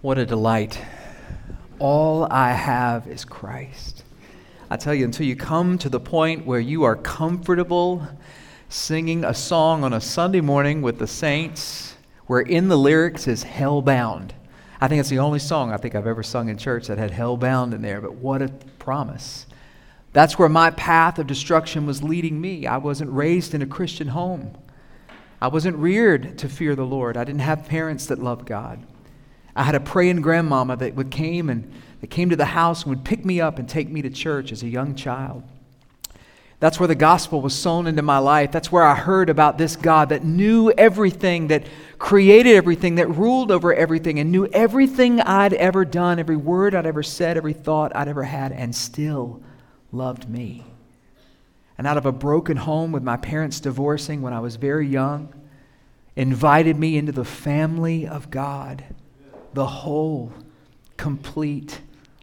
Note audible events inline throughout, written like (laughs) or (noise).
What a delight. All I have is Christ. I tell you, until you come to the point where you are comfortable singing a song on a Sunday morning with the saints, where in the lyrics is hellbound. I think it's the only song I think I've ever sung in church that had hellbound in there, but what a promise. That's where my path of destruction was leading me. I wasn't raised in a Christian home. I wasn't reared to fear the Lord. I didn't have parents that loved God. I had a praying grandmama that would came and that came to the house and would pick me up and take me to church as a young child. That's where the gospel was sown into my life. That's where I heard about this God that knew everything, that created everything, that ruled over everything, and knew everything I'd ever done, every word I'd ever said, every thought I'd ever had, and still loved me. And out of a broken home with my parents divorcing when I was very young, invited me into the family of God the whole, complete,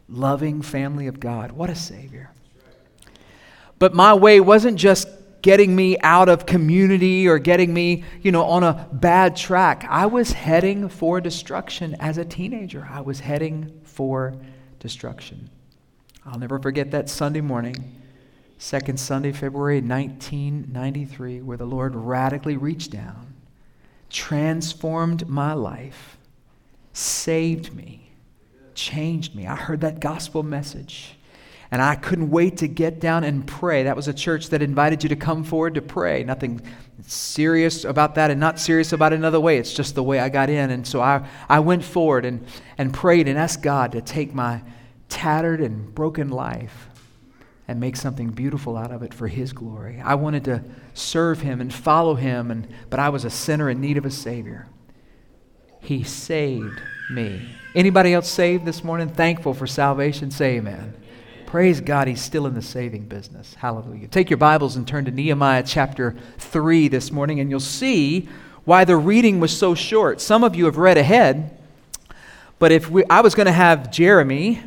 loving family of God. What a Savior. But my way wasn't just getting me out of community or getting me, you know, on a bad track. I was heading for destruction as a teenager. I was heading for destruction. I'll never forget that Sunday morning, second Sunday, February 1993, where the Lord radically reached down, transformed my life saved me, changed me. I heard that gospel message. And I couldn't wait to get down and pray. That was a church that invited you to come forward to pray. Nothing serious about that and not serious about another way. It's just the way I got in. And so I, I went forward and, and prayed and asked God to take my tattered and broken life and make something beautiful out of it for His glory. I wanted to serve Him and follow Him, and, but I was a sinner in need of a Savior. He saved me. Anybody else saved this morning? Thankful for salvation? Say amen. Praise God, He's still in the saving business. Hallelujah. Take your Bibles and turn to Nehemiah chapter 3 this morning, and you'll see why the reading was so short. Some of you have read ahead, but if we, I was going to have Jeremy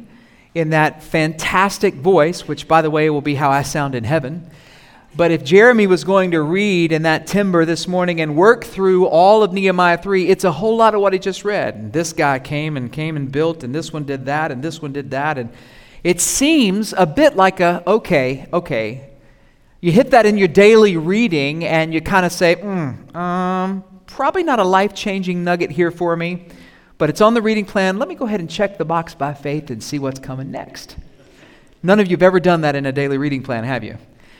in that fantastic voice, which, by the way, will be how I sound in heaven, but if Jeremy was going to read in that timber this morning and work through all of Nehemiah 3, it's a whole lot of what he just read. And this guy came and came and built, and this one did that, and this one did that. And it seems a bit like a, okay, okay. You hit that in your daily reading, and you kind of say, mm, um, probably not a life changing nugget here for me, but it's on the reading plan. Let me go ahead and check the box by faith and see what's coming next. None of you have ever done that in a daily reading plan, have you?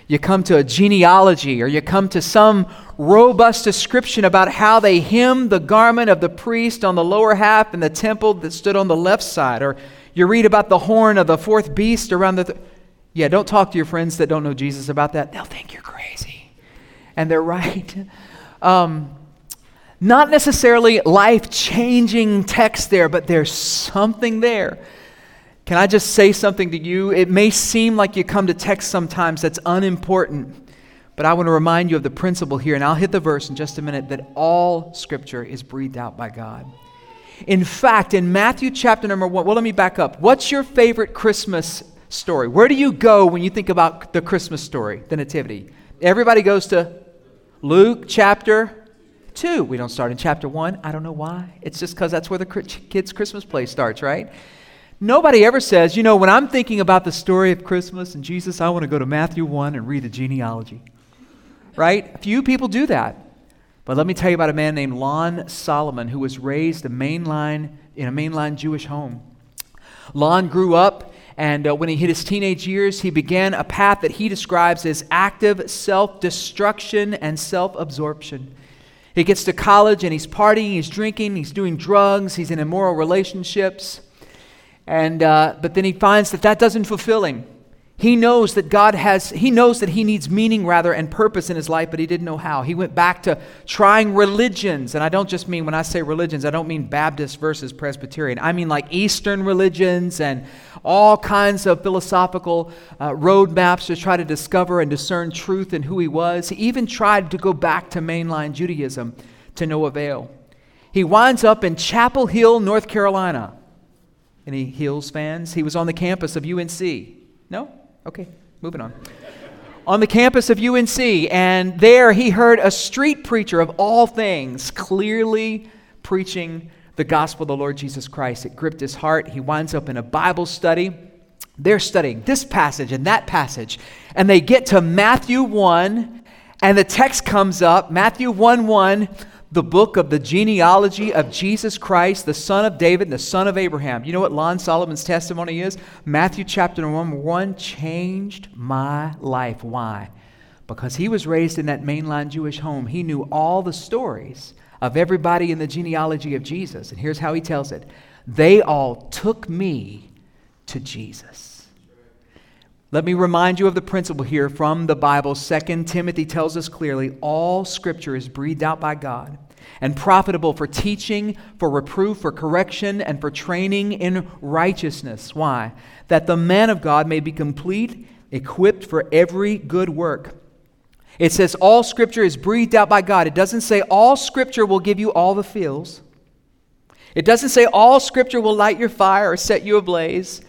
You come to a genealogy or you come to some robust description about how they hemmed the garment of the priest on the lower half in the temple that stood on the left side. Or you read about the horn of the fourth beast around the th- yeah don't talk to your friends that don't know jesus about that. They'll think you're crazy. And they're right. (laughs) Um, not necessarily life-changing text there but there's something there can I just say something to you? It may seem like you come to text sometimes that's unimportant, but I want to remind you of the principle here, and I'll hit the verse in just a minute that all Scripture is breathed out by God. In fact, in Matthew chapter number one, well, let me back up. What's your favorite Christmas story? Where do you go when you think about the Christmas story, the Nativity? Everybody goes to Luke chapter 2. We don't start in chapter 1. I don't know why. It's just because that's where the kids' Christmas play starts, right? Nobody ever says, you know, when I'm thinking about the story of Christmas and Jesus, I want to go to Matthew 1 and read the genealogy. Right? Few people do that. But let me tell you about a man named Lon Solomon who was raised a mainline, in a mainline Jewish home. Lon grew up, and uh, when he hit his teenage years, he began a path that he describes as active self destruction and self absorption. He gets to college and he's partying, he's drinking, he's doing drugs, he's in immoral relationships. And, uh, but then he finds that that doesn't fulfill him. He knows that God has, he knows that he needs meaning rather and purpose in his life, but he didn't know how. He went back to trying religions. And I don't just mean, when I say religions, I don't mean Baptist versus Presbyterian. I mean like Eastern religions and all kinds of philosophical uh, roadmaps to try to discover and discern truth in who he was. He even tried to go back to mainline Judaism to no avail. He winds up in Chapel Hill, North Carolina. Any Heels fans? He was on the campus of UNC. No? Okay, moving on. on the campus of UNC, and there he heard a street preacher of all things clearly preaching the gospel of the Lord Jesus Christ. It gripped his heart. He winds up in a Bible study. They're studying this passage and that passage, and they get to Matthew 1, and the text comes up Matthew 1 1, the book of the genealogy of Jesus Christ, the son of David, and the son of Abraham. You know what Lon Solomon's testimony is? Matthew chapter 1 1 changed my life. Why? Because he was raised in that mainline Jewish home. He knew all the stories of everybody in the genealogy of Jesus. And here's how he tells it They all took me to Jesus. Let me remind you of the principle here from the Bible. Second Timothy tells us clearly all scripture is breathed out by God and profitable for teaching, for reproof, for correction, and for training in righteousness. Why? That the man of God may be complete, equipped for every good work. It says all scripture is breathed out by God. It doesn't say all scripture will give you all the feels. It doesn't say all scripture will light your fire or set you ablaze.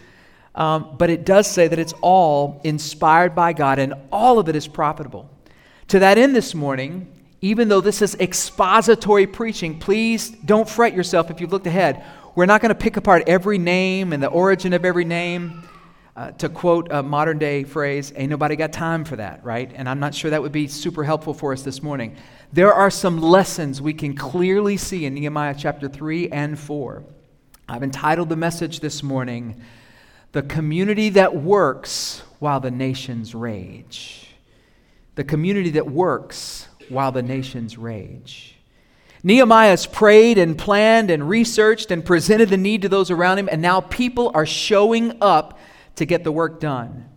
Um, but it does say that it's all inspired by God and all of it is profitable. To that end, this morning, even though this is expository preaching, please don't fret yourself if you've looked ahead. We're not going to pick apart every name and the origin of every name. Uh, to quote a modern day phrase, ain't nobody got time for that, right? And I'm not sure that would be super helpful for us this morning. There are some lessons we can clearly see in Nehemiah chapter 3 and 4. I've entitled the message this morning, The Community That Works While the Nations Rage. The community that works while the nations rage. Nehemiah's prayed and planned and researched and presented the need to those around him, and now people are showing up to get the work done.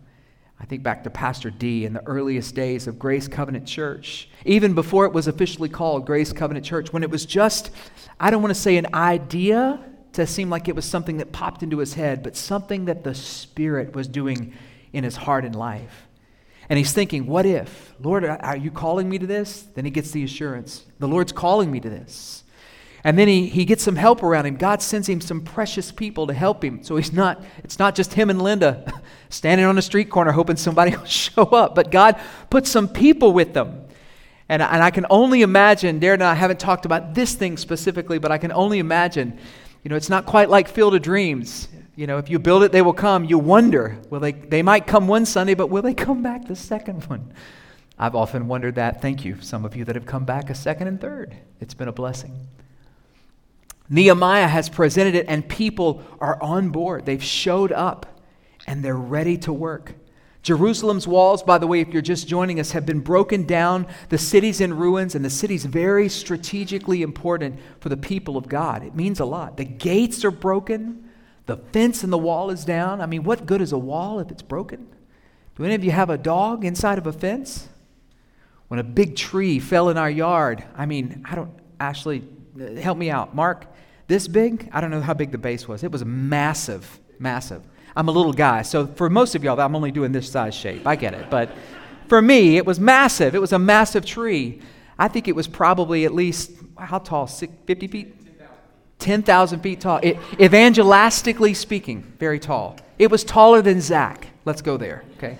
I think back to Pastor D in the earliest days of Grace Covenant Church, even before it was officially called Grace Covenant Church, when it was just, I don't want to say an idea to seem like it was something that popped into his head, but something that the Spirit was doing in his heart and life. And he's thinking, what if? Lord, are you calling me to this? Then he gets the assurance the Lord's calling me to this. And then he, he gets some help around him. God sends him some precious people to help him. So he's not, it's not just him and Linda (laughs) standing on a street corner hoping somebody (laughs) will show up, but God puts some people with them. And, and I can only imagine, Darren and I haven't talked about this thing specifically, but I can only imagine, you know, it's not quite like Field of Dreams. You know, if you build it, they will come. You wonder, will they, they might come one Sunday, but will they come back the second one? I've often wondered that. Thank you, some of you that have come back a second and third. It's been a blessing. Nehemiah has presented it, and people are on board. They've showed up, and they're ready to work. Jerusalem's walls, by the way, if you're just joining us, have been broken down. The city's in ruins, and the city's very strategically important for the people of God. It means a lot. The gates are broken, the fence and the wall is down. I mean, what good is a wall if it's broken? Do any of you have a dog inside of a fence? When a big tree fell in our yard, I mean, I don't, Ashley, uh, help me out. Mark, this big? I don't know how big the base was. It was massive, massive. I'm a little guy, so for most of y'all, I'm only doing this size shape. I get it. But for me, it was massive. It was a massive tree. I think it was probably at least, how tall? 50 feet? 10,000 feet tall. It, evangelistically speaking, very tall. It was taller than Zach. Let's go there, okay?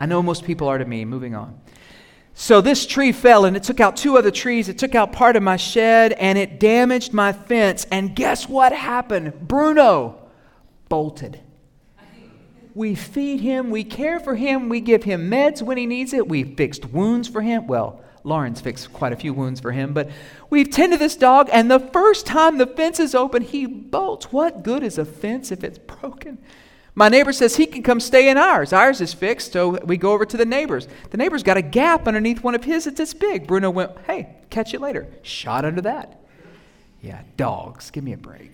I know most people are to me. Moving on. So this tree fell and it took out two other trees. It took out part of my shed and it damaged my fence. And guess what happened? Bruno bolted. We feed him, we care for him, we give him meds when he needs it. We fixed wounds for him. Well, Lauren's fixed quite a few wounds for him, but we've tended this dog, and the first time the fence is open, he bolts. What good is a fence if it's broken? My neighbor says he can come stay in ours. Ours is fixed, so we go over to the neighbor's. The neighbor's got a gap underneath one of his that's this big. Bruno went, hey, catch you later. Shot under that. Yeah, dogs, give me a break.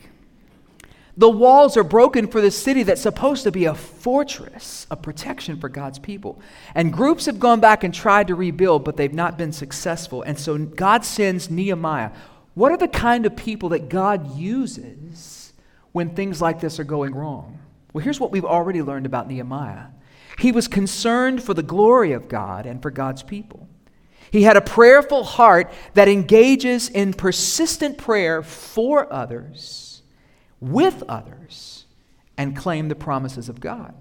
The walls are broken for the city that's supposed to be a fortress, a protection for God's people. And groups have gone back and tried to rebuild, but they've not been successful. And so God sends Nehemiah. What are the kind of people that God uses when things like this are going wrong? Well, here's what we've already learned about Nehemiah he was concerned for the glory of God and for God's people. He had a prayerful heart that engages in persistent prayer for others, with others, and claim the promises of God.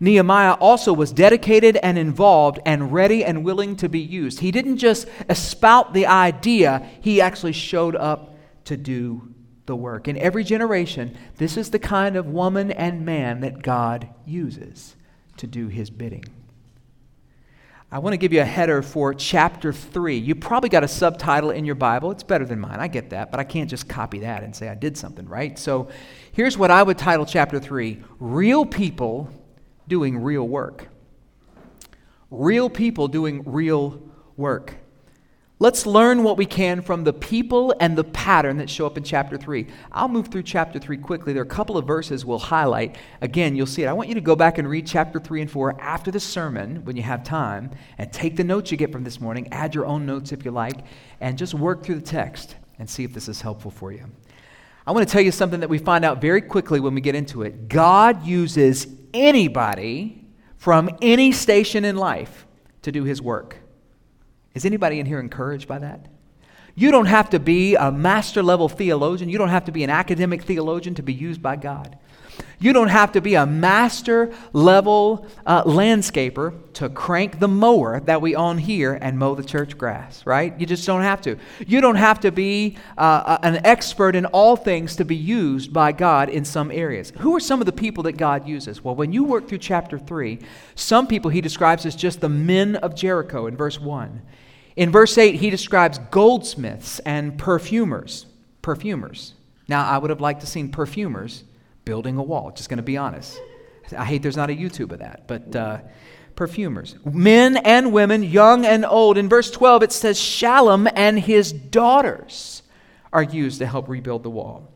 Nehemiah also was dedicated and involved and ready and willing to be used. He didn't just espout the idea, he actually showed up to do the work. In every generation, this is the kind of woman and man that God uses to do his bidding. I want to give you a header for chapter 3. You probably got a subtitle in your Bible. It's better than mine. I get that, but I can't just copy that and say I did something, right? So here's what I would title chapter 3 Real People Doing Real Work. Real people doing real work. Let's learn what we can from the people and the pattern that show up in chapter 3. I'll move through chapter 3 quickly. There are a couple of verses we'll highlight. Again, you'll see it. I want you to go back and read chapter 3 and 4 after the sermon when you have time and take the notes you get from this morning, add your own notes if you like, and just work through the text and see if this is helpful for you. I want to tell you something that we find out very quickly when we get into it. God uses anybody from any station in life to do his work. Is anybody in here encouraged by that? You don't have to be a master level theologian. You don't have to be an academic theologian to be used by God. You don't have to be a master level uh, landscaper to crank the mower that we own here and mow the church grass, right? You just don't have to. You don't have to be uh, an expert in all things to be used by God in some areas. Who are some of the people that God uses? Well, when you work through chapter 3, some people he describes as just the men of Jericho in verse 1. In verse 8, he describes goldsmiths and perfumers. Perfumers. Now, I would have liked to seen perfumers building a wall, just going to be honest. I hate there's not a YouTube of that, but uh, perfumers. Men and women, young and old. In verse 12, it says Shallum and his daughters are used to help rebuild the wall.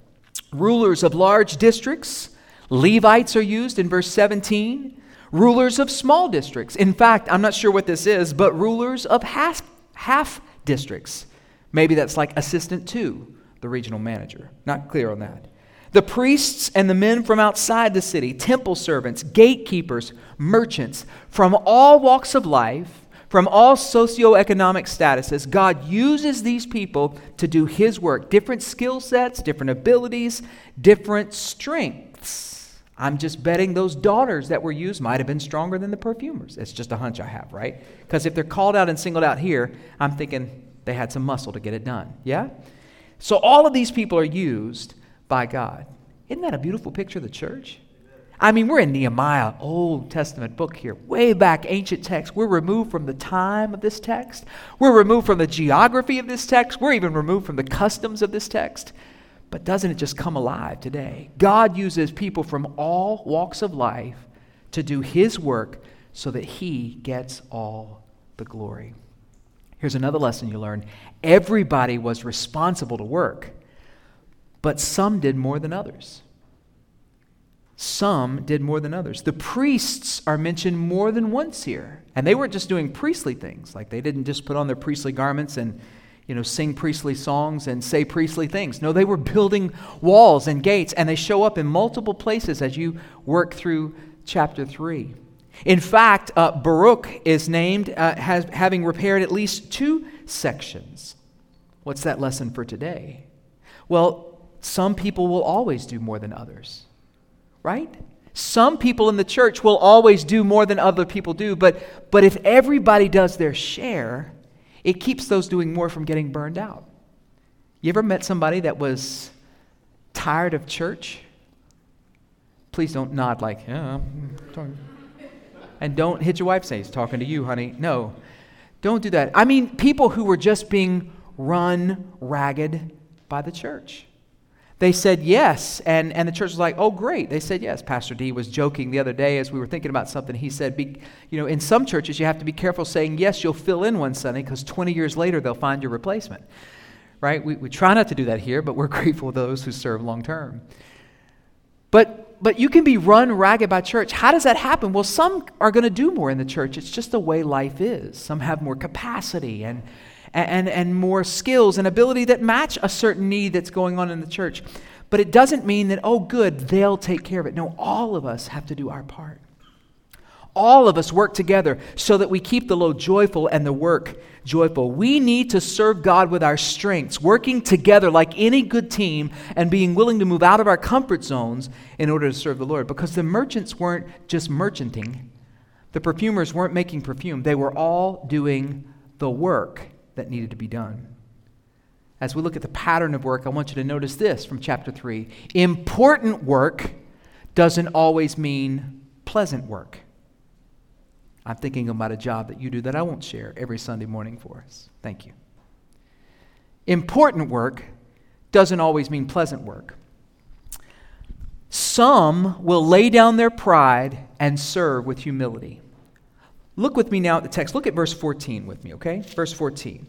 Rulers of large districts, Levites are used in verse 17. Rulers of small districts. In fact, I'm not sure what this is, but rulers of half half districts. Maybe that's like assistant to the regional manager. Not clear on that. The priests and the men from outside the city, temple servants, gatekeepers, merchants, from all walks of life, from all socioeconomic statuses, God uses these people to do His work. Different skill sets, different abilities, different strengths. I'm just betting those daughters that were used might have been stronger than the perfumers. It's just a hunch I have, right? Because if they're called out and singled out here, I'm thinking they had some muscle to get it done. Yeah? So all of these people are used by God. Isn't that a beautiful picture of the church? I mean, we're in Nehemiah, Old Testament book here, way back, ancient text. We're removed from the time of this text. We're removed from the geography of this text. We're even removed from the customs of this text. But doesn't it just come alive today? God uses people from all walks of life to do His work so that He gets all the glory. Here's another lesson you learn everybody was responsible to work, but some did more than others. Some did more than others. The priests are mentioned more than once here. And they weren't just doing priestly things, like they didn't just put on their priestly garments and you know, sing priestly songs and say priestly things. No, they were building walls and gates, and they show up in multiple places as you work through chapter 3. In fact, uh, Baruch is named uh, has, having repaired at least two sections. What's that lesson for today? Well, some people will always do more than others, right? Some people in the church will always do more than other people do, but, but if everybody does their share, it keeps those doing more from getting burned out. You ever met somebody that was tired of church? Please don't nod like, yeah, and don't hit your wife say he's talking to you, honey. No, don't do that. I mean, people who were just being run ragged by the church. They said yes, and, and the church was like, oh, great. They said yes. Pastor D was joking the other day as we were thinking about something. He said, be, you know, in some churches, you have to be careful saying yes, you'll fill in one Sunday because 20 years later, they'll find your replacement. Right? We, we try not to do that here, but we're (laughs) grateful to those who serve long term. But, but you can be run ragged by church. How does that happen? Well, some are going to do more in the church. It's just the way life is. Some have more capacity and and, and more skills and ability that match a certain need that's going on in the church. But it doesn't mean that, oh, good, they'll take care of it. No, all of us have to do our part. All of us work together so that we keep the load joyful and the work joyful. We need to serve God with our strengths, working together like any good team and being willing to move out of our comfort zones in order to serve the Lord. Because the merchants weren't just merchanting, the perfumers weren't making perfume, they were all doing the work that needed to be done. as we look at the pattern of work, I want you to notice this from chapter 3. Important work doesn't always mean pleasant work. I'm thinking about a job that you do that I won't share every Sunday morning for us. Thank you. Important work doesn't always mean pleasant work. Some will lay down their pride and serve with humility. Look with me now at the text. Look at verse 14 with me, okay? Verse 14.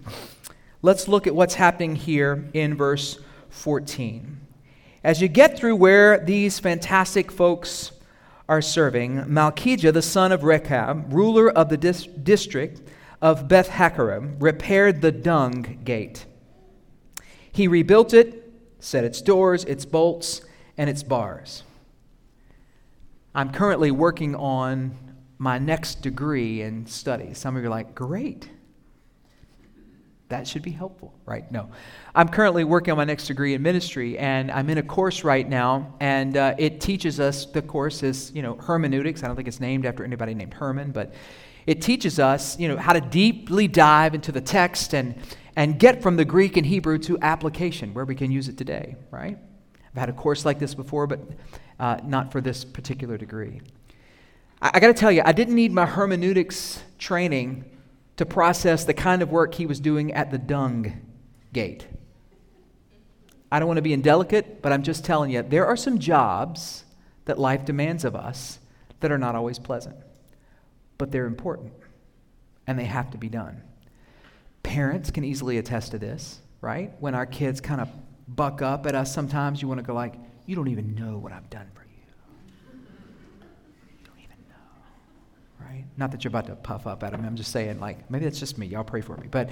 Let's look at what's happening here in verse 14. As you get through where these fantastic folks are serving, Malchijah, the son of Rechab, ruler of the dis- district of Beth Hakerem, repaired the dung gate. He rebuilt it, set its doors, its bolts, and its bars. I'm currently working on my next degree in studies. Some of you are like, great. That should be helpful, right? No. I'm currently working on my next degree in ministry, and I'm in a course right now, and uh, it teaches us, the course is, you know, hermeneutics. I don't think it's named after anybody named Herman, but it teaches us, you know, how to deeply dive into the text and, and get from the Greek and Hebrew to application, where we can use it today, right? I've had a course like this before, but uh, not for this particular degree. I, I got to tell you, I didn't need my hermeneutics training to process the kind of work he was doing at the dung gate. I don't want to be indelicate, but I'm just telling you, there are some jobs that life demands of us that are not always pleasant, but they're important and they have to be done. Parents can easily attest to this, right? When our kids kind of buck up at us sometimes, you want to go like, you don't even know what I've done for you. You don't even know. Not that you're about to puff up at them. I'm just saying, like, maybe that's just me. Y'all pray for me. But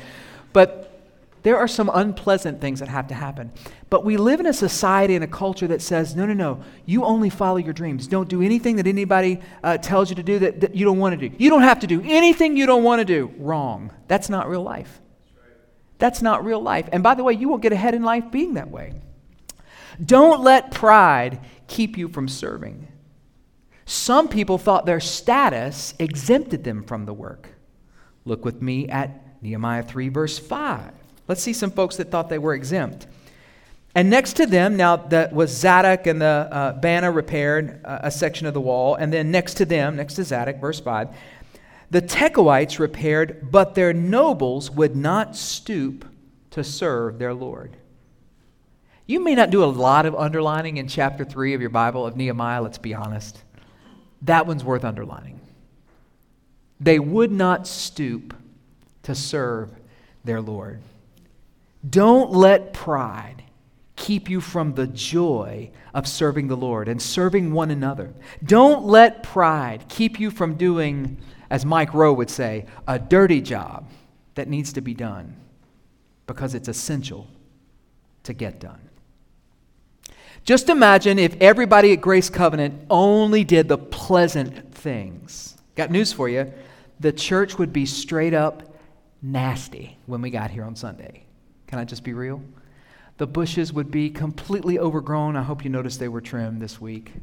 but there are some unpleasant things that have to happen. But we live in a society and a culture that says, no, no, no, you only follow your dreams. Don't do anything that anybody uh, tells you to do that, that you don't want to do. You don't have to do anything you don't want to do. Wrong. That's not real life. That's not real life. And by the way, you won't get ahead in life being that way. Don't let pride keep you from serving. Some people thought their status exempted them from the work. Look with me at Nehemiah 3, verse 5. Let's see some folks that thought they were exempt. And next to them, now that was Zadok and the uh, Baana repaired uh, a section of the wall. And then next to them, next to Zadok, verse 5, the Tekoites repaired, but their nobles would not stoop to serve their Lord. You may not do a lot of underlining in chapter 3 of your Bible of Nehemiah, let's be honest. That one's worth underlining. They would not stoop to serve their Lord. Don't let pride keep you from the joy of serving the Lord and serving one another. Don't let pride keep you from doing as Mike Rowe would say, a dirty job that needs to be done because it's essential to get done. Just imagine if everybody at Grace Covenant only did the pleasant things. Got news for you. The church would be straight up nasty when we got here on Sunday. Can I just be real? The bushes would be completely overgrown. I hope you noticed they were trimmed this week.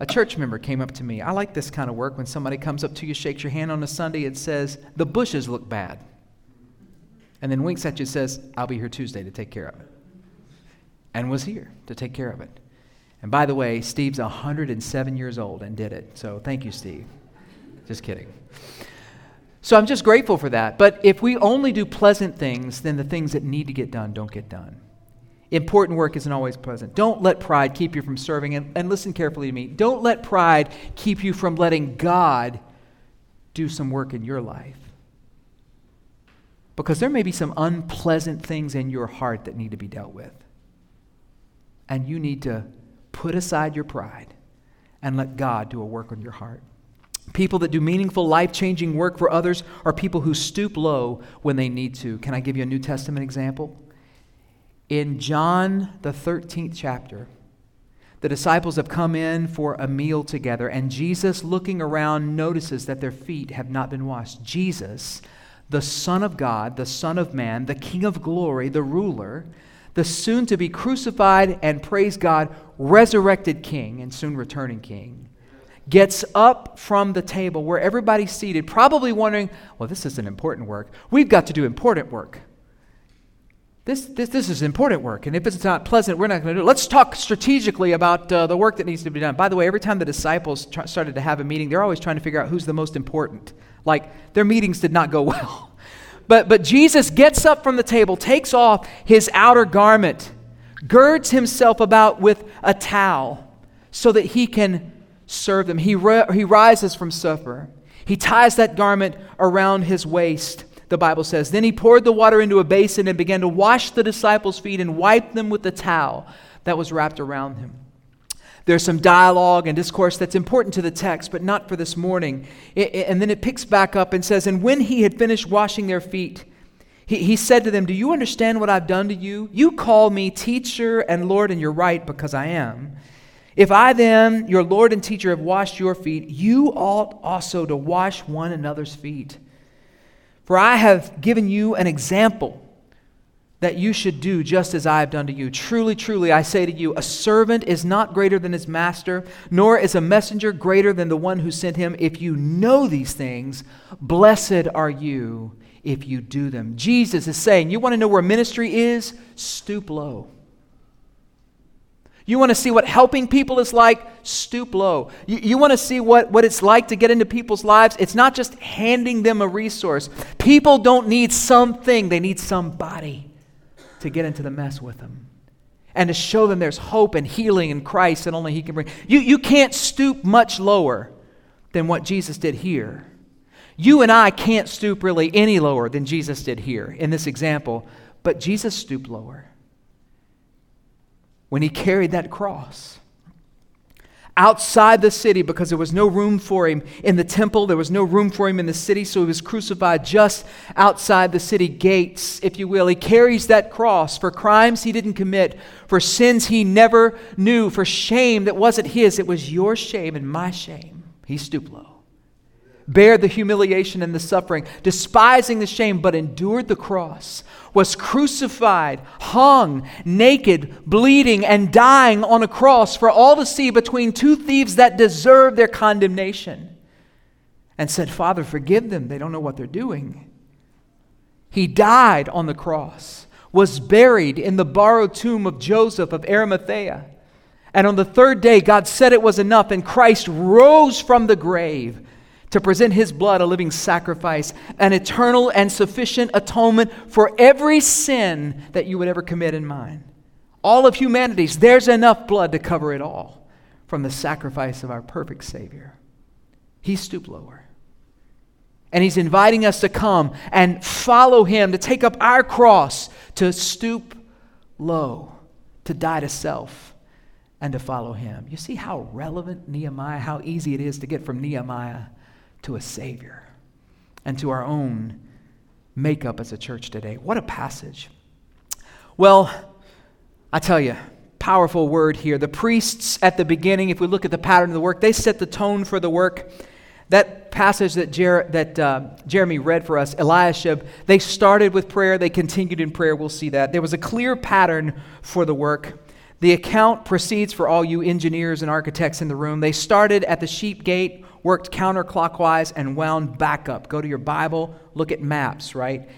A church member came up to me. I like this kind of work when somebody comes up to you, shakes your hand on a Sunday, and says, The bushes look bad. And then winks at you and says, I'll be here Tuesday to take care of it. And was here to take care of it. And by the way, Steve's 107 years old and did it. So thank you, Steve. Just kidding. So I'm just grateful for that. But if we only do pleasant things, then the things that need to get done don't get done. Important work isn't always pleasant. Don't let pride keep you from serving. And, and listen carefully to me. Don't let pride keep you from letting God do some work in your life. Because there may be some unpleasant things in your heart that need to be dealt with. And you need to put aside your pride and let God do a work on your heart. People that do meaningful, life changing work for others are people who stoop low when they need to. Can I give you a New Testament example? In John, the 13th chapter, the disciples have come in for a meal together, and Jesus, looking around, notices that their feet have not been washed. Jesus, the Son of God, the Son of Man, the King of glory, the ruler, the soon to be crucified and, praise God, resurrected King and soon returning King, gets up from the table where everybody's seated, probably wondering, well, this is an important work. We've got to do important work. this, this, this is important work, and if it's not pleasant, we're not going to do it. Let's talk strategically about uh, the work that needs to be done. By the way, every time the disciples tr- started to have a meeting, they're always trying to figure out who's the most important. Like, their meetings did not go (laughs) well. But, but Jesus gets up from the table, takes off his outer garment, girds himself about with a towel so that he can serve them. He, he rises from supper. He ties that garment around his waist the Bible says. Then he poured the water into a basin and began to wash the disciples' feet and wipe them with the towel that was wrapped around him. There's some dialogue and discourse that's important to the text, but not for this morning. It, it, and then it picks back up and says, And when he had finished washing their feet, he, he said to them, Do you understand what I've done to you? You call me teacher and Lord, and you're right, because I am. If I then, your Lord and teacher, have washed your feet, you ought also to wash one another's feet. For I have given you an example that you should do just as I have done to you. Truly, truly, I say to you, a servant is not greater than his master, nor is a messenger greater than the one who sent him. If you know these things, blessed are you if you do them. Jesus is saying, You want to know where ministry is? Stoop low. You want to see what helping people is like? Stoop low. You, you want to see what, what it's like to get into people's lives? It's not just handing them a resource. People don't need something, they need somebody to get into the mess with them and to show them there's hope and healing in Christ that only He can bring. You, you can't stoop much lower than what Jesus did here. You and I can't stoop really any lower than Jesus did here in this example, but Jesus stooped lower when he carried that cross outside the city because there was no room for him in the temple. There was no room for him in the city, so he was crucified just outside the city gates, if you will. He carries that cross for crimes he didn't commit, for sins he never knew, for shame that wasn't his. It was your shame and my shame. He stooped low. Bear the humiliation and the suffering, despising the shame, but endured the cross was crucified, hung, naked, bleeding, and dying on a cross for all to see between two thieves that deserve their condemnation. And said, Father, forgive them. They don't know what they're doing. He died on the cross, was buried in the borrowed tomb of Joseph of Arimathea. And on the third day, God said it was enough, and Christ rose from the grave to present his blood a living sacrifice, an eternal and sufficient atonement for every sin that you would ever commit in mind. All of humanity's, there's enough blood to cover it all from the sacrifice of our perfect Savior. He stooped lower. And he's inviting us to come and follow him, to take up our cross, to stoop low, to die to self, and to follow him. You see how relevant Nehemiah, how easy it is to get from Nehemiah to a Savior and to our own makeup as a church today. What a passage. Well, I tell you, powerful word here. The priests at the beginning, if we look at the pattern of the work, they set the tone for the work. That passage that, Jer- that uh, Jeremy read for us, Eliashib, they started with prayer, they continued in prayer. We'll see that. There was a clear pattern for the work. The account proceeds for all you engineers and architects in the room. They started at the sheep gate worked counterclockwise and wound back up. Go to your Bible, look at maps, right?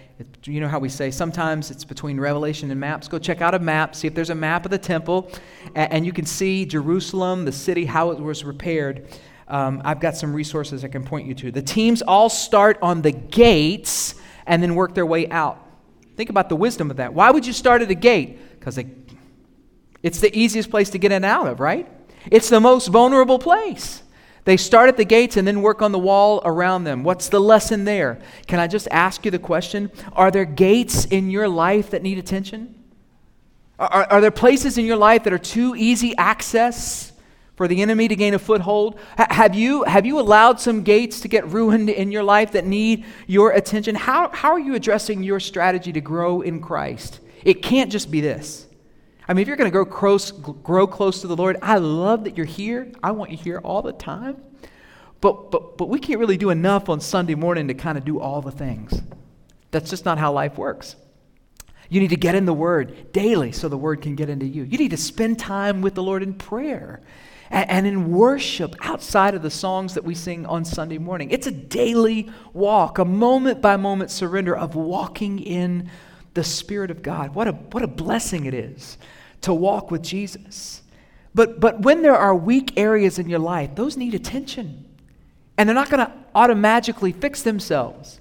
You know how we say sometimes it's between Revelation and maps? Go check out a map, see if there's a map of the temple, and, and you can see Jerusalem, the city, how it was repaired. Um, I've got some resources I can point you to. The teams all start on the gates and then work their way out. Think about the wisdom of that. Why would you start at a gate? Because it's the easiest place to get in and out of, right? It's the most vulnerable place. They start at the gates and then work on the wall around them. What's the lesson there? Can I just ask you the question? Are there gates in your life that need attention? Are, are there places in your life that are too easy access for the enemy to gain a foothold? H- have, you, have you allowed some gates to get ruined in your life that need your attention? How, how are you addressing your strategy to grow in Christ? It can't just be this. I mean, if you're going to grow close, grow close to the Lord, I love that you're here. I want you here all the time. But, but, but we can't really do enough on Sunday morning to kind of do all the things. That's just not how life works. You need to get in the Word daily so the Word can get into you. You need to spend time with the Lord in prayer and, and in worship outside of the songs that we sing on Sunday morning. It's a daily walk, a moment by moment surrender of walking in the Spirit of God. What a, what a blessing it is to walk with Jesus. But, but when there are weak areas in your life, those need attention. And they're not going to automatically fix themselves.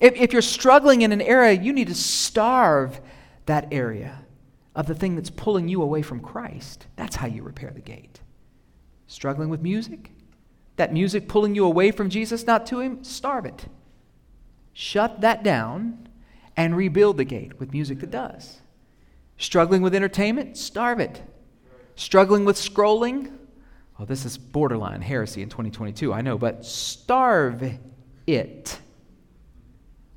If, if you're struggling in an area, you need to starve that area of the thing that's pulling you away from Christ. That's how you repair the gate. Struggling with music? That music pulling you away from Jesus, not to Him? Starve it. Shut that down and rebuild the gate with music that does. Struggling with entertainment? Starve it. Struggling with scrolling? Well, this is borderline heresy in 2022, I know, but starve it.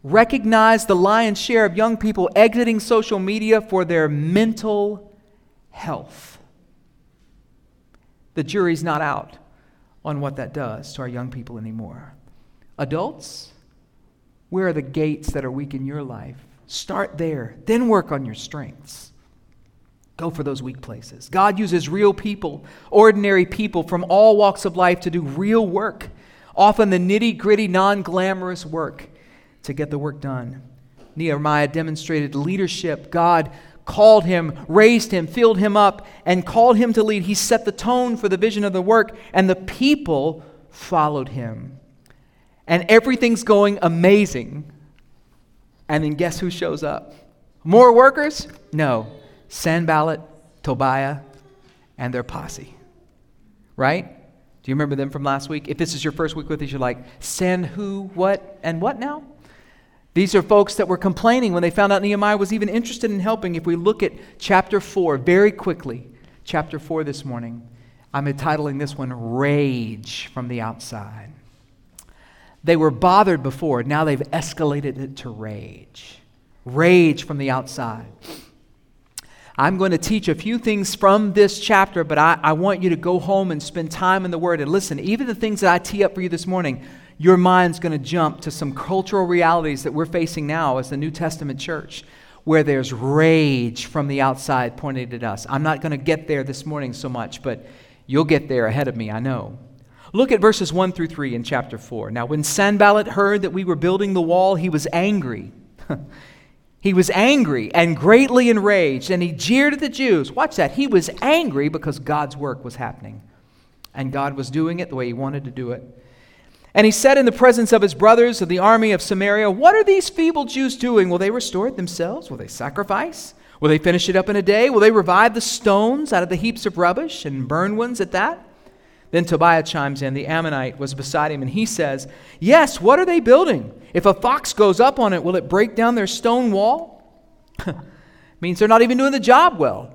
Recognize the lion's share of young people exiting social media for their mental health. The jury's not out on what that does to our young people anymore. Adults, where are the gates that are weak in your life? Start there, then work on your strengths. Go for those weak places. God uses real people, ordinary people from all walks of life to do real work, often the nitty gritty, non glamorous work to get the work done. Nehemiah demonstrated leadership. God called him, raised him, filled him up, and called him to lead. He set the tone for the vision of the work, and the people followed him. And everything's going amazing. And then guess who shows up? More workers? No. Sanballat, Tobiah, and their posse. Right? Do you remember them from last week? If this is your first week with us, you're like, send who, what, and what now? These are folks that were complaining when they found out Nehemiah was even interested in helping. If we look at chapter 4 very quickly, chapter 4 this morning, I'm entitling this one Rage from the Outside. They were bothered before, now they've escalated it to rage. Rage from the outside. I'm going to teach a few things from this chapter, but I, I, want you to go home and spend time in the Word. And listen, even the things that I tee up for you this morning, your mind's going to jump to some cultural realities that we're facing now as the New Testament church, where there's rage from the outside pointed at us. I'm not going to get there this morning so much, but you'll get there ahead of me, I know. Look at verses 1 through 3 in chapter 4. Now, when Sanballat heard that we were building the wall, he was angry. (laughs) He was angry and greatly enraged, and he jeered at the Jews. Watch that. He was angry because God's work was happening, and God was doing it the way he wanted to do it. And he said in the presence of his brothers of the army of Samaria, What are these feeble Jews doing? Will they restore it themselves? Will they sacrifice? Will they finish it up in a day? Will they revive the stones out of the heaps of rubbish and burn ones at that? Then Tobiah chimes in. The Ammonite was beside him, and he says, Yes, what are they building? If a fox goes up on it, will it break down their stone wall? (laughs) Means they're not even doing the job well.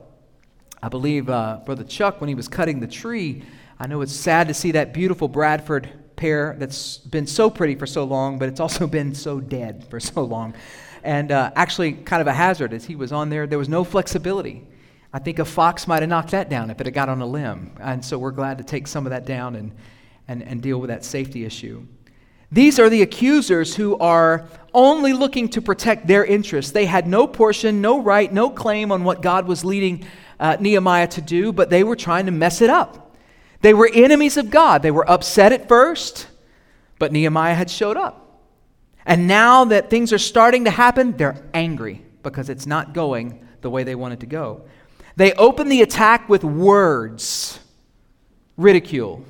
I believe uh, Brother Chuck, when he was cutting the tree, I know it's sad to see that beautiful Bradford pear that's been so pretty for so long, but it's also (laughs) been so dead for so long. And uh, actually, kind of a hazard as he was on there, there was no flexibility. I think a fox might have knocked that down if it had got on a limb. And so we're glad to take some of that down and, and, and deal with that safety issue. These are the accusers who are only looking to protect their interests. They had no portion, no right, no claim on what God was leading uh, Nehemiah to do, but they were trying to mess it up. They were enemies of God. They were upset at first, but Nehemiah had showed up. And now that things are starting to happen, they're angry because it's not going the way they want it to go. They open the attack with words ridicule.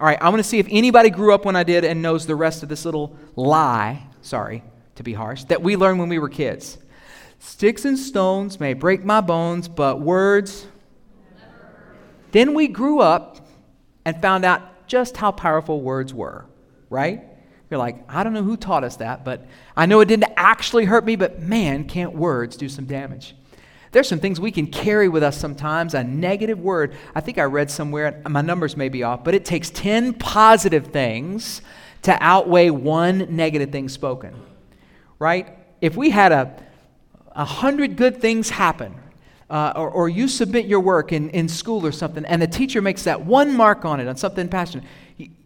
All right, I want to see if anybody grew up when I did and knows the rest of this little lie, sorry to be harsh, that we learned when we were kids. Sticks and stones may break my bones, but words. Then we grew up and found out just how powerful words were, right? You're like, I don't know who taught us that, but I know it didn't actually hurt me, but man, can't words do some damage? There's some things we can carry with us sometimes. A negative word, I think I read somewhere, my numbers may be off, but it takes 10 positive things to outweigh one negative thing spoken. Right? If we had a, a hundred good things happen, uh, or, or you submit your work in, in school or something, and the teacher makes that one mark on it, on something passionate,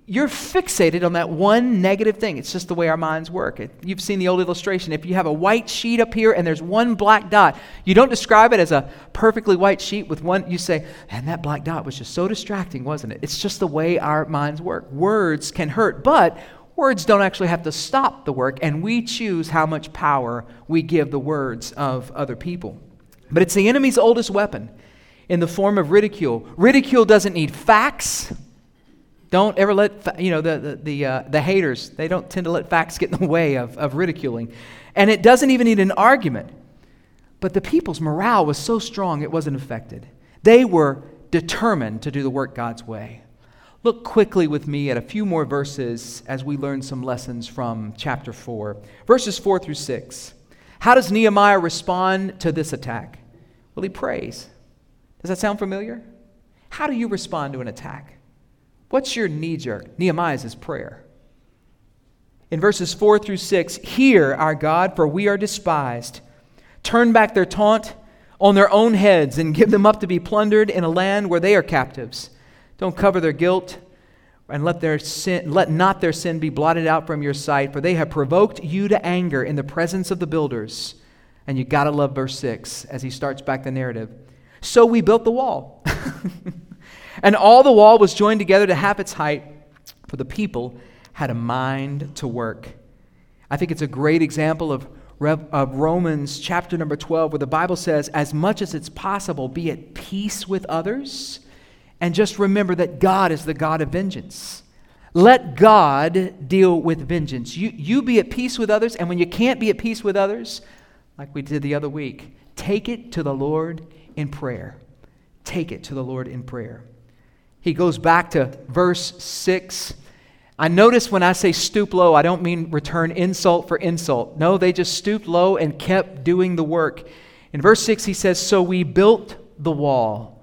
you're fixated on that one negative thing. It's just the way our minds work. You've seen the old illustration. If you have a white sheet up here and there's one black dot, you don't describe it as a perfectly white sheet with one, you say, and that black dot was just so distracting, wasn't it? It's just the way our minds work. Words can hurt, but Words don't actually have to stop the work, and we choose how much power we give the words of other people. But it's the enemy's oldest weapon in the form of ridicule. Ridicule doesn't need facts. Don't ever let, you know, the, the, the, uh, the haters, they don't tend to let facts get in the way of, of ridiculing. And it doesn't even need an argument. But the people's morale was so strong it wasn't affected. They were determined to do the work God's way. Look quickly with me at a few more verses as we learn some lessons from chapter 4. Verses 4 through 6. How does Nehemiah respond to this attack? Well, he prays. Does that sound familiar? How do you respond to an attack? What's your knee jerk? Nehemiah's prayer. In verses 4 through 6, Hear, our God, for we are despised. Turn back their taunt on their own heads and give them up to be plundered in a land where they are captives. Don't cover their guilt and let, their sin, let not their sin be blotted out from your sight, for they have provoked you to anger in the presence of the builders. And you got to love verse 6 as he starts back the narrative. So we built the wall. (laughs) and all the wall was joined together to half its height, for the people had a mind to work. I think it's a great example of of Romans chapter number 12, where the Bible says, as much as it's possible, be at peace with others. And just remember that God is the God of vengeance. Let God deal with vengeance. You, you be at peace with others, and when you can't be at peace with others, like we did the other week, take it to the Lord in prayer. Take it to the Lord in prayer. He goes back to verse 6 I notice when I say stoop low, I don't mean return insult for insult. No, they just stooped low and kept doing the work. In verse 6, he says, So we built the wall.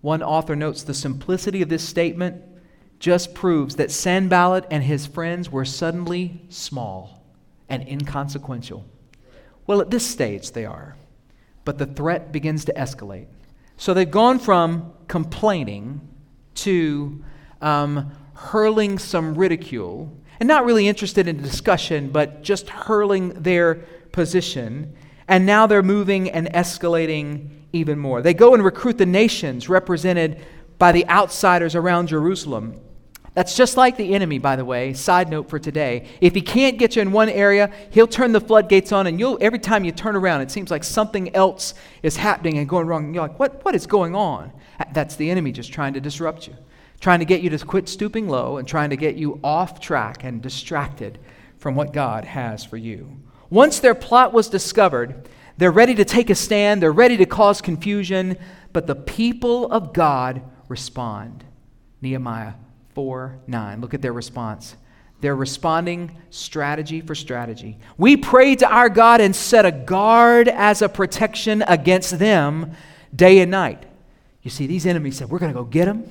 One author notes the simplicity of this statement just proves that Sanballat and his friends were suddenly small and inconsequential. Well, at this stage, they are. But the threat begins to escalate. So they've gone from complaining to um, hurling some ridicule and not really interested in discussion, but just hurling their position. And now they're moving and escalating even more. They go and recruit the nations represented by the outsiders around Jerusalem. That's just like the enemy, by the way. Side note for today. If he can't get you in one area, he'll turn the floodgates on, and you'll every time you turn around, it seems like something else is happening and going wrong. And you're like, what, what is going on? That's the enemy just trying to disrupt you trying to get you to quit stooping low and trying to get you off track and distracted from what God has for you. Once their plot was discovered, they're ready to take a stand, they're ready to cause confusion, but the people of God respond. Nehemiah 4 9. Look at their response. They're responding strategy for strategy. We prayed to our God and set a guard as a protection against them day and night. You see, these enemies said, We're going to go get them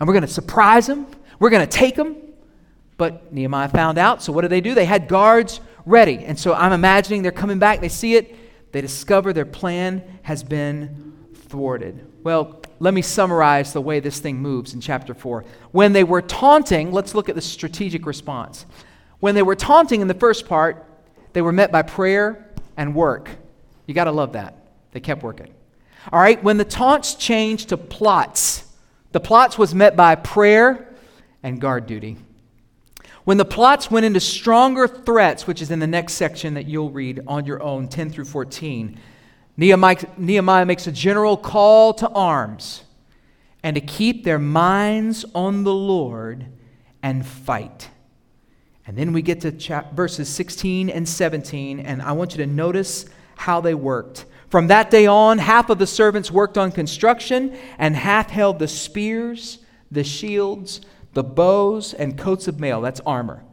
and we're going to surprise them. We're going to take them. But Nehemiah found out, so what did they do? They had guards ready. And so I'm imagining they're coming back, they see it, they discover their plan has been thwarted. Well, let me summarize the way this thing moves in chapter 4. When they were taunting, let's look at the strategic response. When they were taunting in the first part, they were met by prayer and work. You got to love that. They kept working. All right, when the taunts changed to plots, the plots was met by prayer and guard duty. When the plots went into stronger threats, which is in the next section that you'll read on your own, 10 through 14, Nehemiah, makes a general call to arms and to keep their minds on the Lord and fight. And then we get to chap- verses 16 and 17, and I want you to notice how they worked. From that day on, half of the servants worked on construction, and half held the spears, the shields, the bows, and coats of mail. That's armor.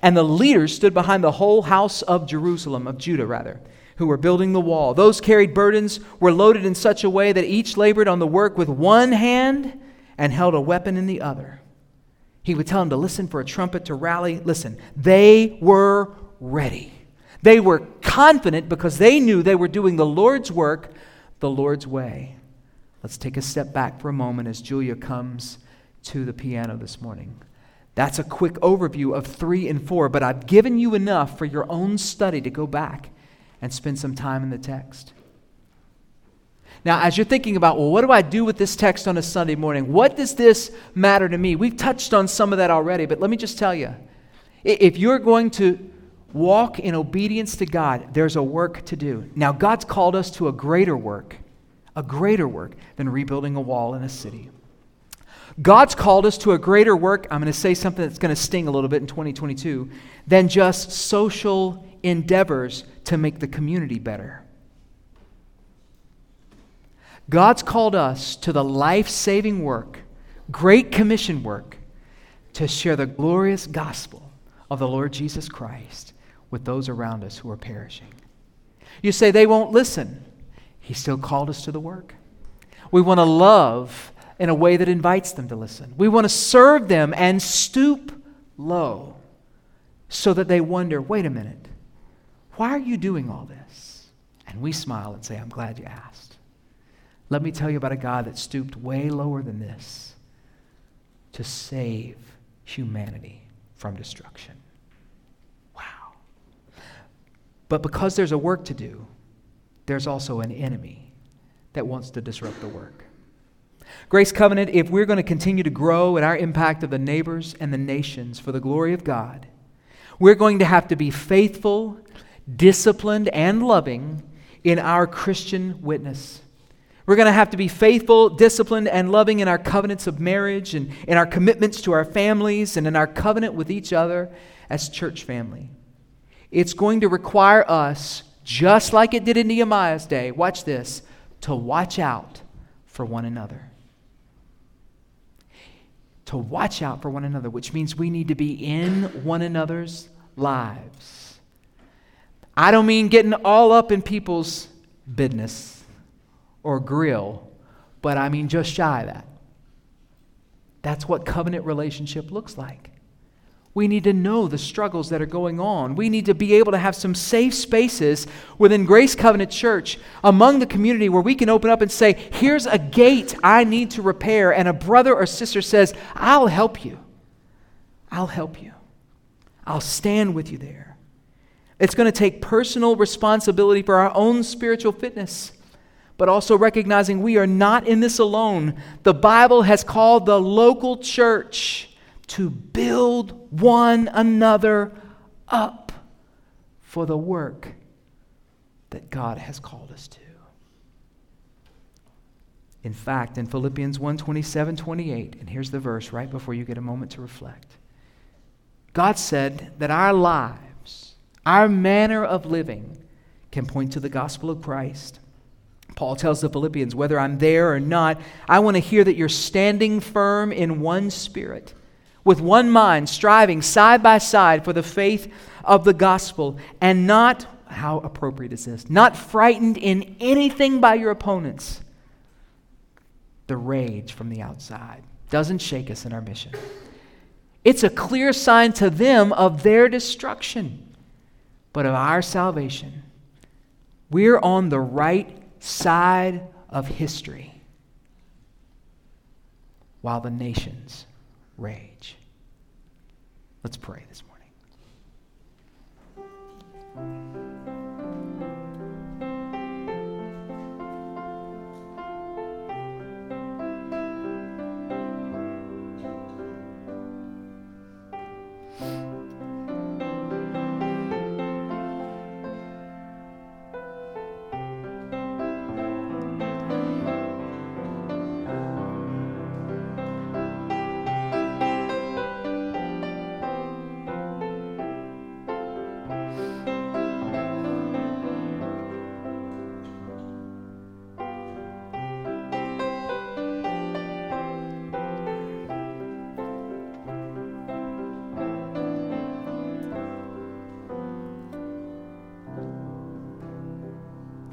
And the leaders stood behind the whole house of Jerusalem, of Judah rather, who were building the wall. Those carried burdens were loaded in such a way that each labored on the work with one hand and held a weapon in the other. He would tell them to listen for a trumpet to rally. Listen, they were ready. They were confident because they knew they were doing the Lord's work the Lord's way. Let's take a step back for a moment as Julia comes to the piano this morning. That's a quick overview of 3 and 4, but I've given you enough for your own study to go back and spend some time in the text. Now, as you're thinking about, well, what do I do with this text on a Sunday morning? What does this matter to me? We've touched on some of that already, but let me just tell you If you're going to walk in obedience to God, there's a work to do. Now, God's called us to a greater work, a greater work than rebuilding a wall in a city. God's called us to a greater work. I'm going to say something that's going to sting a little bit in 2022 than just social endeavors to make the community better. God's called us to the life saving work, great commission work, to share the glorious gospel of the Lord Jesus Christ with those around us who are perishing. You say they won't listen. He still called us to the work. We want to love in a way that invites them to listen. We want to serve them and stoop low so that they wonder wait a minute, why are you doing all this? And we smile and say, I'm glad you asked. Let me tell you about a God that stooped way lower than this to save humanity from destruction. Wow. But because there's a work to do, there's also an enemy that wants to disrupt the work. Grace Covenant, if we're going to continue to grow in our impact of the neighbors and the nations for the glory of God, we're going to have to be faithful, disciplined, and loving in our Christian witness. We're going to have to be faithful, disciplined, and loving in our covenants of marriage and in our commitments to our families and in our covenant with each other as church family. It's going to require us, just like it did in Nehemiah's day, watch this, to watch out for one another to watch out for one another, which means we need to be in one another's lives. I don't mean getting all up in people's business or grill, but I mean just shy of that. That's what covenant relationship looks like. We need to know the struggles that are going on. We need to be able to have some safe spaces within Grace Covenant Church among the community where we can open up and say, Here's a gate I need to repair. And a brother or sister says, I'll help you. I'll help you. I'll stand with you there. It's going to take personal responsibility for our own spiritual fitness, but also recognizing we are not in this alone. The Bible has called the local church to build one another up for the work that God has called us to. In fact, in Philippians 1 27, 28, and here's the verse right before you get a moment to reflect. God said that our lives, our manner of living, can point to the gospel of Christ. Paul tells the Philippians, whether I'm there or not, I want to hear that you're standing firm in one spirit with one mind, striving side by side for the faith of the gospel, and not, how appropriate is this, not frightened in anything by your opponents. The rage from the outside doesn't shake us in our mission. It's a clear sign to them of their destruction, but of our salvation. We're on the right side of history while the nations rage. Let's pray this morning.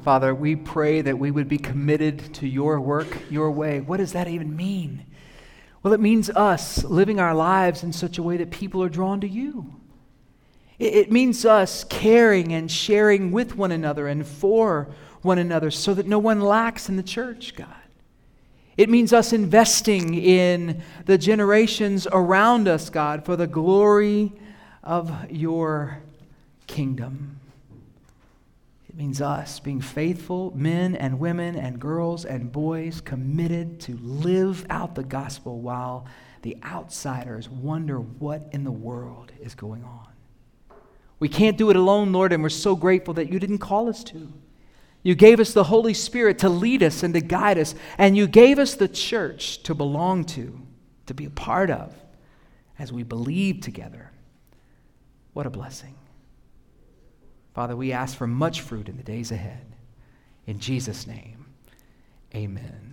Father, we pray that we would be committed to your work, your way. What does that even mean? Well, it means us living our lives in such a way that people are drawn to you. It, means us caring and sharing with one another and for one another so that no one lacks in the church, God. It means us investing in the generations around us, God, for the glory of your kingdom. Means us being faithful men and women and girls and boys committed to live out the gospel while the outsiders wonder what in the world is going on. We can't do it alone, Lord, and we're so grateful that you didn't call us to. You gave us the Holy Spirit to lead us and to guide us, and you gave us the church to belong to, to be a part of, as we believe together. What a blessing. Father, we ask for much fruit in the days ahead. In Jesus' name, amen.